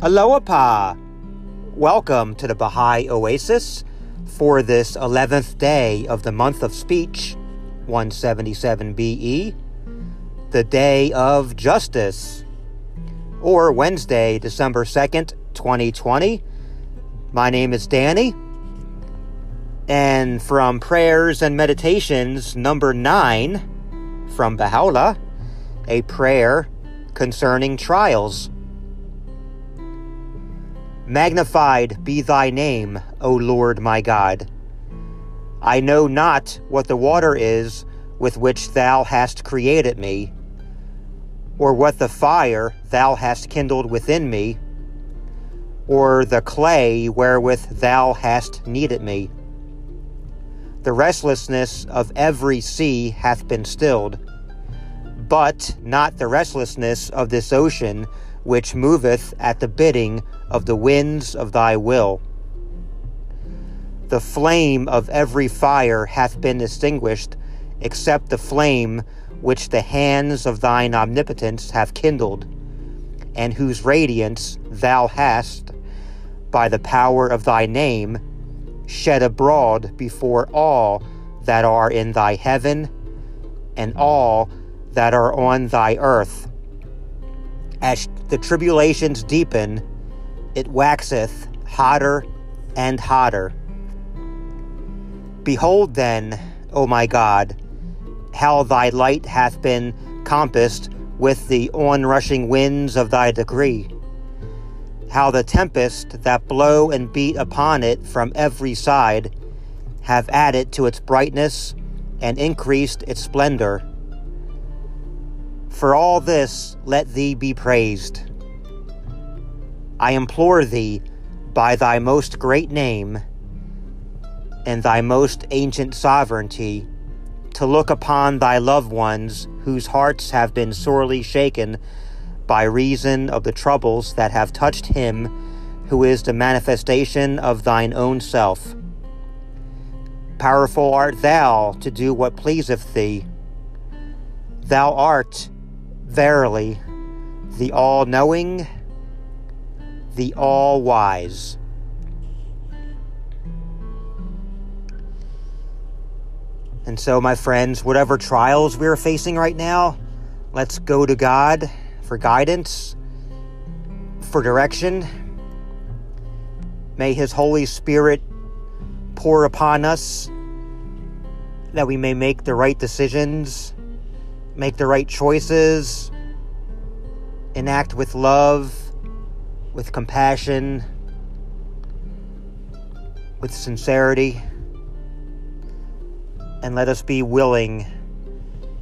Aloha! Welcome to the Baha'i Oasis for this 11th day of the month of speech, 177 BE, the day of justice, or Wednesday, December 2nd, 2020. My name is Danny, and from prayers and meditations, number 9 from Baha'u'llah, a prayer concerning trials. Magnified be thy name, O Lord my God. I know not what the water is with which thou hast created me, or what the fire thou hast kindled within me, or the clay wherewith thou hast kneaded me. The restlessness of every sea hath been stilled, but not the restlessness of this ocean which moveth at the bidding of the winds of thy will. The flame of every fire hath been extinguished, except the flame which the hands of thine omnipotence have kindled, and whose radiance thou hast, by the power of thy name, shed abroad before all that are in thy heaven and all that are on thy earth. As the tribulations deepen, it waxeth hotter and hotter. Behold then, O my God, how thy light hath been compassed with the onrushing winds of thy decree, how the tempest that blow and beat upon it from every side have added to its brightness and increased its splendor. For all this let thee be praised. I implore thee by thy most great name and thy most ancient sovereignty to look upon thy loved ones whose hearts have been sorely shaken by reason of the troubles that have touched him who is the manifestation of thine own self. Powerful art thou to do what pleaseth thee. Thou art, verily, the all knowing the all wise. And so, my friends, whatever trials we are facing right now, let's go to God for guidance, for direction. May His Holy Spirit pour upon us that we may make the right decisions, make the right choices, enact with love with compassion, with sincerity, and let us be willing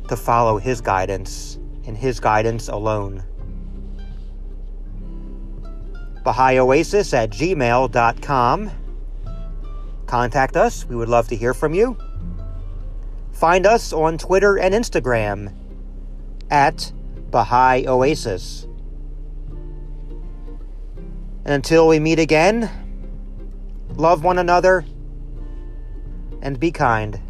to follow His guidance and His guidance alone. BahaiOasis at gmail.com. Contact us. We would love to hear from you. Find us on Twitter and Instagram at Baha'i Oasis. And until we meet again, love one another and be kind.